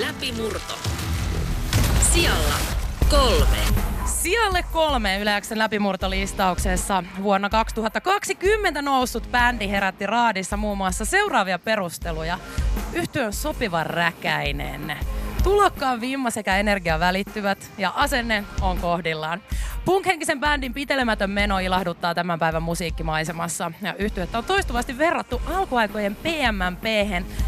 Läpimurto. Sijalla kolme. Sijalle kolme Yleäksen läpimurtolistauksessa vuonna 2020 noussut bändi herätti raadissa muun muassa seuraavia perusteluja. Yhtyön sopivan räkäinen. Tulokkaan vimma sekä energia välittyvät ja asenne on kohdillaan. Punkhenkisen bändin pitelemätön meno ilahduttaa tämän päivän musiikkimaisemassa. Ja yhtyettä on toistuvasti verrattu alkuaikojen pmmp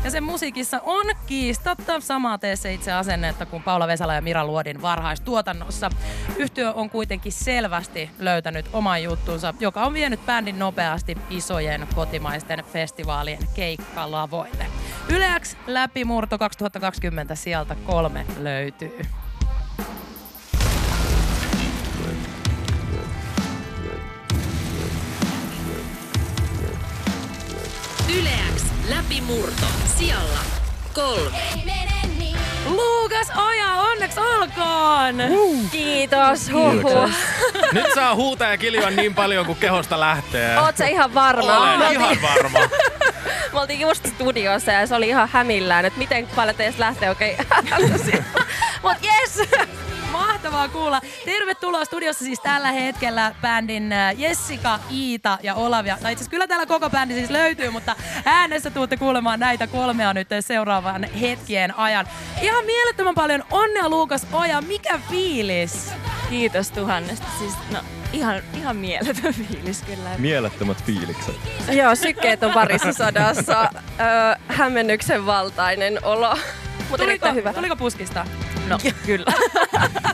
ja sen musiikissa on kiistatta samaa teessä itse asennetta kuin Paula Vesala ja Mira Luodin varhaistuotannossa. Yhtyö on kuitenkin selvästi löytänyt oman juttunsa, joka on vienyt bändin nopeasti isojen kotimaisten festivaalien keikkalavoille. Yleäks läpimurto 2020 sieltä kolme löytyy. Yleäks läpimurto. Sijalla kolme. Luukas Oja, onneksi olkoon! Kiitos, huhu. Nyt saa huutaa ja kiljoa niin paljon kuin kehosta lähtee. Oot sä ihan varma? Olen Me ihan varma. me oltiin just studiossa ja se oli ihan hämillään, että miten paljon teistä lähtee oikein okay. Mut yes! Mahtavaa kuulla. Tervetuloa studiossa siis tällä hetkellä bändin äh, Jessica, Iita ja Olavia. Tai itse asiassa kyllä täällä koko bändi siis löytyy, mutta äänessä tuutte kuulemaan näitä kolmea nyt seuraavan hetkien ajan. Ihan mielettömän paljon onnea Luukas Oja. Mikä fiilis? Kiitos tuhannesta. Siis, no, ihan, ihan mieletön fiilis kyllä. Mielettömät fiilikset. Joo, sykkeet on parissa sadassa. Öö, hämmennyksen valtainen olo. Mutta Tuliko, hyvä. tuliko puskista? No, kyllä.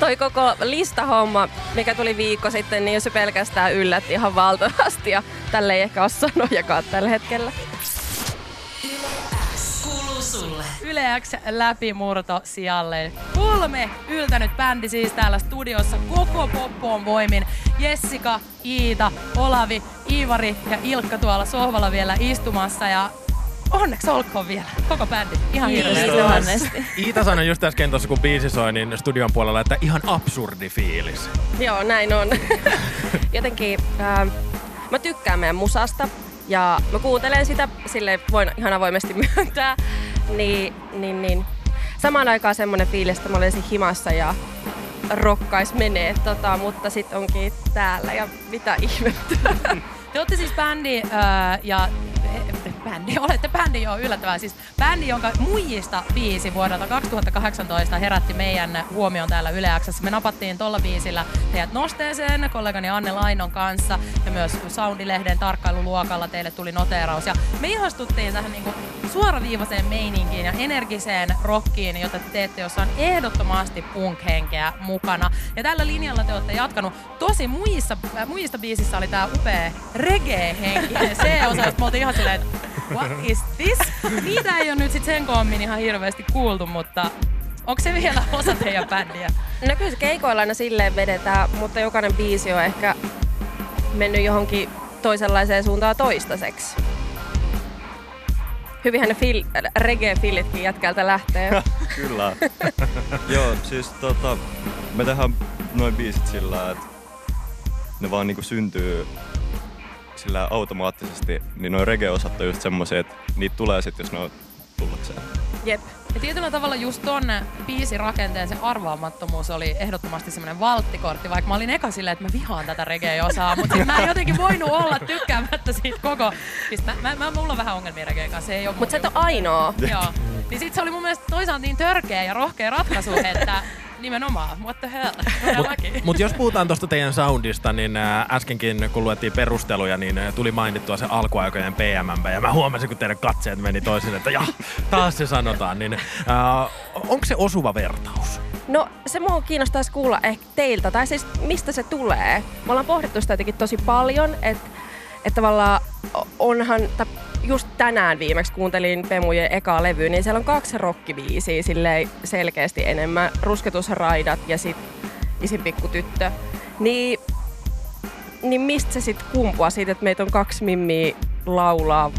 Toi koko listahomma, mikä tuli viikko sitten, niin se pelkästään yllätti ihan valtavasti. Ja tälle ei ehkä ole sanojakaan tällä hetkellä. Kuuluu sulle. Yle X läpimurto sijalle. Kolme yltänyt bändi siis täällä studiossa koko poppoon voimin. Jessica, Iita, Olavi, Iivari ja Ilkka tuolla sohvalla vielä istumassa ja onneksi olkoon vielä koko bändi. Ihan hirveästi. Iita sanoi just äsken tuossa, kun biisi soi, niin studion puolella, että ihan absurdi fiilis. Joo, näin on. Jotenkin ää, mä tykkään meidän musasta ja mä kuuntelen sitä, sille voin ihan avoimesti myöntää. Niin, niin, niin. Samaan aikaan semmonen fiilis, että mä olisin himassa ja rokkais menee, tota, mutta sit onkin täällä ja mitä ihmettä. Te olette siis bändi ää, ja bändi, olette bändi jo yllättävää. Siis bändi, jonka muijista biisi vuodelta 2018 herätti meidän huomioon täällä Yle X:ssä. Me napattiin tolla biisillä teidät nosteeseen kollegani Anne Lainon kanssa ja myös Soundilehden tarkkailuluokalla teille tuli noteeraus. Ja me ihastuttiin tähän niinku suoraviivaiseen meininkiin ja energiseen rockiin, jota te teette, jossa on ehdottomasti punk-henkeä mukana. Ja tällä linjalla te olette jatkanut. Tosi muijissa, äh, muijista biisissä oli tää upea reggae-henkinen C-osa, josta me oltiin ihan silleen, että what is this? Niitä ei ole nyt sit sen koommin ihan hirveästi kuultu, mutta onko se vielä osa teidän bändiä? No kyllä se keikoilla aina silleen vedetään, mutta jokainen biisi on ehkä mennyt johonkin toisenlaiseen suuntaan toistaiseksi. Hyvinhän ne fil- reggae-fillitkin jätkältä lähtee. Kyllä. Joo, siis tota, me tehdään noin biisit sillä, että ne vaan niinku syntyy sillä automaattisesti, niin noin reggae-osat on just semmosia, että niitä tulee sit, jos ne on tullakseen. Jep. Ja tietyllä tavalla just ton biisirakenteen se arvaamattomuus oli ehdottomasti semmoinen valttikortti, vaikka mä olin eka silleen, että mä vihaan tätä reggae-osaa, mutta mä en jotenkin voinut olla tykkäämättä siitä koko... Siis mä, mä, mä mulla on vähän ongelmia reggae kanssa, se ei oo mun Mutta sä et ole ainoa. Joo. Niin sit se oli mun mielestä toisaalta niin törkeä ja rohkea ratkaisu, että nimenomaan, what the hell. Mutta jos puhutaan tuosta teidän soundista, niin äskenkin kun luettiin perusteluja, niin tuli mainittua se alkuaikojen PMMP. Ja mä huomasin, kun teidän katseet meni toisin, että ja, taas se sanotaan. Niin, onko se osuva vertaus? No se mua kiinnostaisi kuulla ehkä teiltä, tai siis mistä se tulee. Me ollaan pohdittu sitä jotenkin tosi paljon, että et tavallaan onhan, tai just tänään viimeksi kuuntelin Pemujen ekaa levyä, niin siellä on kaksi rockibiisiä silleen selkeästi enemmän. Rusketusraidat ja sit Isin pikku tyttö. Niin, niin mistä se sitten kumpuaa siitä, että meitä on kaksi mimmiä laulaa?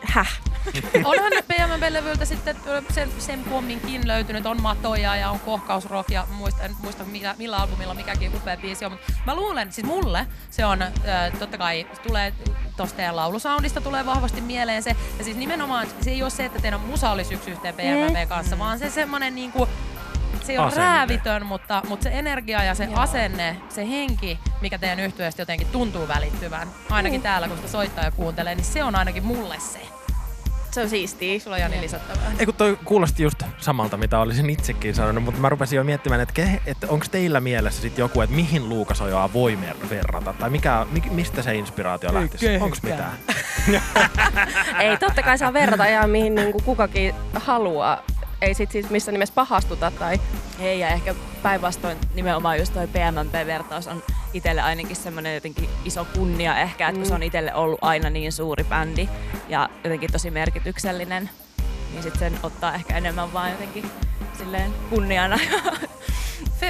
Häh? Onhan nyt PMB-levyltä sitten sen, sen pomminkin löytynyt, on matoja ja on kohkausrock ja muista, en muista millä, millä albumilla mikäkin upea biisi on, mutta mä luulen, siis mulle se on, äh, totta kai tulee tuosta teidän laulusoundista tulee vahvasti mieleen se. Ja siis nimenomaan se ei ole se, että teidän musa olisi yksi yhteen PMV kanssa, vaan se semmoinen niinku, se ei ole Asenne. räävitön, mutta, mutta se energia ja se Joo. asenne, se henki, mikä teidän yhtyeestä jotenkin tuntuu välittyvän, ainakin täällä kun sitä soittaa ja kuuntelee, niin se on ainakin mulle se. Se on siistiä. Sulla on Jani lisättävää. Ei kun toi kuulosti just samalta, mitä olisin itsekin sanonut, mutta mä rupesin jo miettimään, että, ke, että onko teillä mielessä sit joku, että mihin Luukasojaa voi mer- verrata, tai mikä, mi, mistä se inspiraatio lähtisi? Onko mitään? Ei, totta kai saa verrata ihan mihin niin kuin kukakin haluaa. Ei sit siis missään nimessä pahastuta tai Ei, ja ehkä päinvastoin nimenomaan just toi PMMP-vertaus on itselle ainakin semmoinen jotenkin iso kunnia ehkä, että kun se on itselle ollut aina niin suuri bändi ja jotenkin tosi merkityksellinen, niin sitten sen ottaa ehkä enemmän vaan jotenkin silleen kunniana.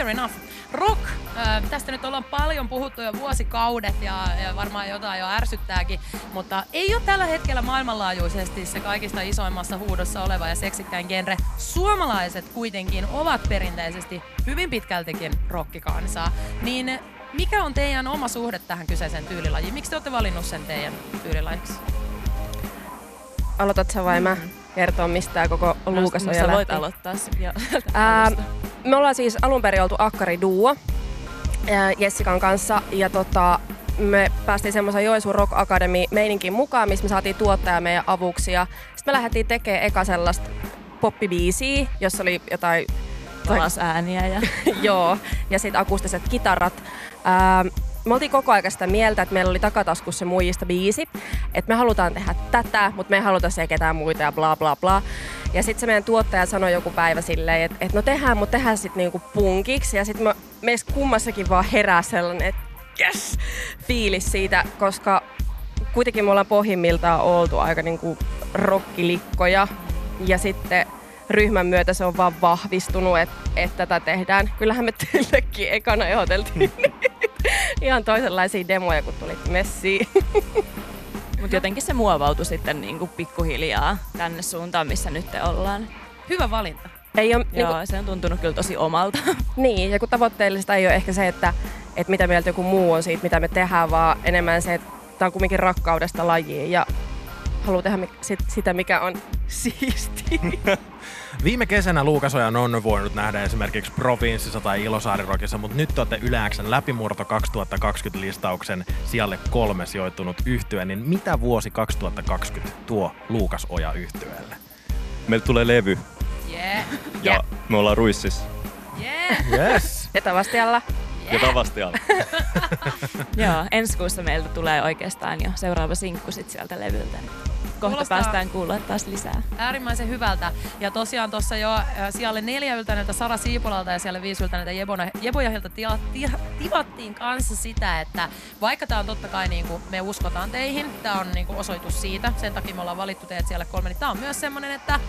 Fair enough. Rock, äh, tästä nyt ollaan paljon puhuttu jo vuosikaudet ja, ja varmaan jotain jo ärsyttääkin, mutta ei ole tällä hetkellä maailmanlaajuisesti se kaikista isoimmassa huudossa oleva ja seksikkäin genre. Suomalaiset kuitenkin ovat perinteisesti hyvin pitkältikin rockikansaa. Niin mikä on teidän oma suhde tähän kyseiseen tyylilajiin? Miksi te olette valinnut sen teidän tyylilajiksi? aloitat sä vai mä kertoa mistä koko Luukas No, on sä jo voit lähti? aloittaa sen jo. Me ollaan siis alun perin oltu Akkari Duo Jessikan kanssa ja tota, me päästiin semmoisen Joensuun Rock Academy meininkin mukaan, missä me saatiin tuottaja meidän avuksi ja sitten me lähdettiin tekemään eka sellaista poppibiisiä, jossa oli jotain Alas ääniä ja Joo, ja sitten akustiset kitarat. Ää, me oltiin koko ajan sitä mieltä, että meillä oli takataskussa muijista biisi, että me halutaan tehdä tätä, mutta me ei haluta se ketään muita ja bla bla bla. Ja sitten se meidän tuottaja sanoi joku päivä silleen, että, että no tehdään, mutta tehdään sitten niinku punkiksi. Ja sitten meissä kummassakin vaan herää sellainen, että yes, fiilis siitä, koska kuitenkin me ollaan pohjimmiltaan oltu aika niinku rokkilikkoja. Ja sitten ryhmän myötä se on vaan vahvistunut, että, että tätä tehdään. Kyllähän me teillekin ekana ehdoteltiin ihan toisenlaisia demoja, kun tulit messiin. Mutta jotenkin se muovautui sitten niinku pikkuhiljaa tänne suuntaan, missä nyt te ollaan. Hyvä valinta. Ei ole, Joo, niin, se on tuntunut kyllä tosi omalta. niin, ja kun tavoitteellista ei ole ehkä se, että, että mitä mieltä joku muu on siitä, mitä me tehdään, vaan enemmän se, että tämä on kumminkin rakkaudesta lajiin ja haluaa tehdä sit, sitä, mikä on siistiä. Viime kesänä Luukasojan on voinut nähdä esimerkiksi Provinssissa tai Ilosaarirokissa, mutta nyt te olette Yleäksen läpimurto 2020-listauksen sijalle kolme sijoittunut yhtye, niin mitä vuosi 2020 tuo Luukasoja yhtyeelle? Meille tulee levy Yeah, ja me ollaan ruississa yeah. Yes! Etävastialla. Ja tavastialla. Joo, ensi kuussa meiltä tulee oikeastaan jo seuraava sinkku sit sieltä levyltä. Kohta Kuulostaa- päästään kuulla taas lisää. Äärimmäisen hyvältä. Ja tosiaan tuossa jo äh, sijalle neljä yltäneeltä Sara Siipolalta ja siellä viisi yltäneeltä Jebona- Jebojahilta tila, tia, tivattiin kanssa sitä, että vaikka tämä on totta kai niin kuin me uskotaan teihin, tämä on niin kuin osoitus siitä, sen takia me ollaan valittu teidät siellä kolme, niin tämä on myös semmoinen, että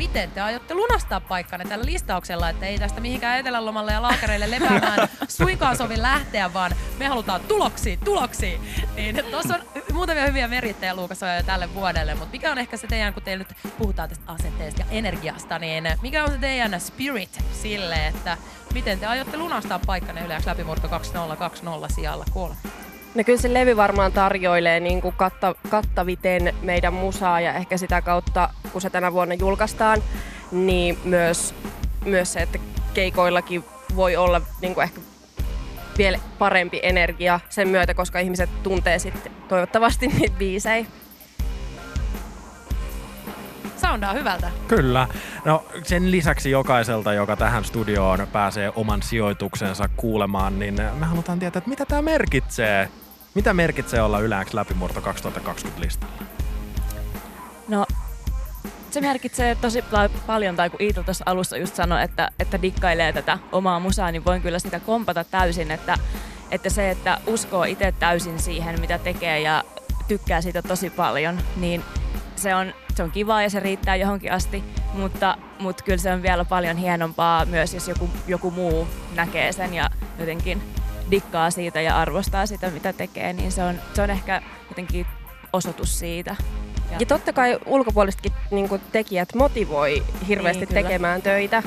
miten te aiotte lunastaa paikkanne tällä listauksella, että ei tästä mihinkään etelälomalle ja laakereille lepäämään suinkaan sovi lähteä, vaan me halutaan tuloksia, tuloksia. Niin tuossa on muutamia hyviä merittejä Luukas jo tälle vuodelle, mutta mikä on ehkä se teidän, kun teillä nyt puhutaan tästä asenteesta ja energiasta, niin mikä on se teidän spirit sille, että miten te aiotte lunastaa paikkanne yleensä läpimurto 2020 sijalla kolme? No kyllä se levy varmaan tarjoilee niin kuin katta, kattaviten meidän musaa ja ehkä sitä kautta, kun se tänä vuonna julkaistaan, niin myös, myös se, että keikoillakin voi olla niin kuin ehkä vielä parempi energia sen myötä, koska ihmiset tuntee sitten toivottavasti niitä biisejä. Soundaa hyvältä. Kyllä. No sen lisäksi jokaiselta, joka tähän studioon pääsee oman sijoituksensa kuulemaan, niin me halutaan tietää, että mitä tämä merkitsee. Mitä merkitsee olla Yleäks läpimurto 2020 listalla? No, se merkitsee tosi paljon, tai kun Iito tuossa alussa just sanoi, että, että dikkailee tätä omaa musaa, niin voin kyllä sitä kompata täysin, että, että se, että uskoo itse täysin siihen, mitä tekee ja tykkää siitä tosi paljon, niin se on, se on kivaa ja se riittää johonkin asti, mutta, mutta kyllä se on vielä paljon hienompaa myös, jos joku, joku muu näkee sen ja jotenkin dikkaa siitä ja arvostaa sitä, mitä tekee, niin se on, se on ehkä jotenkin osoitus siitä. Ja totta kai ulkopuolisetkin niin kuin tekijät motivoi hirveästi Niin, tekemään töitä.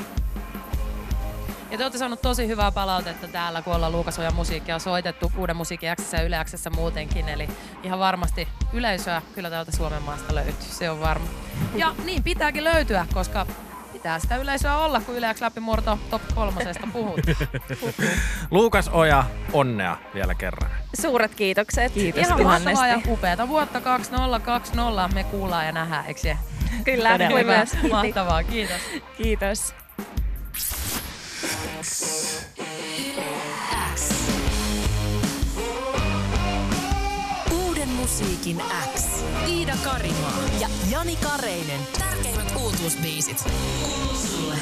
Ja te olette saanut tosi hyvää palautetta täällä, kun ollaan Luukas Ojan musiikkia soitettu uuden musiikin ja Yle Xssä muutenkin. Eli ihan varmasti yleisöä kyllä täältä Suomen maasta löytyy, se on varma. Ja niin pitääkin löytyä, koska pitää sitä yleisöä olla, kun Yle X läpimurto top kolmosesta puhut. Luukas Oja, onnea vielä kerran. Suuret kiitokset. Kiitos Ihan mahtavaa ja upeata vuotta 2020 me kuullaan ja nähdään, eikö se? Kyllä, myös. Mahtavaa, kiitos. Kiitos. Musiikin X. Iida Karimaa ja Jani Kareinen. Tärkeimmät uutuusbiisit. Kuuluu sulle.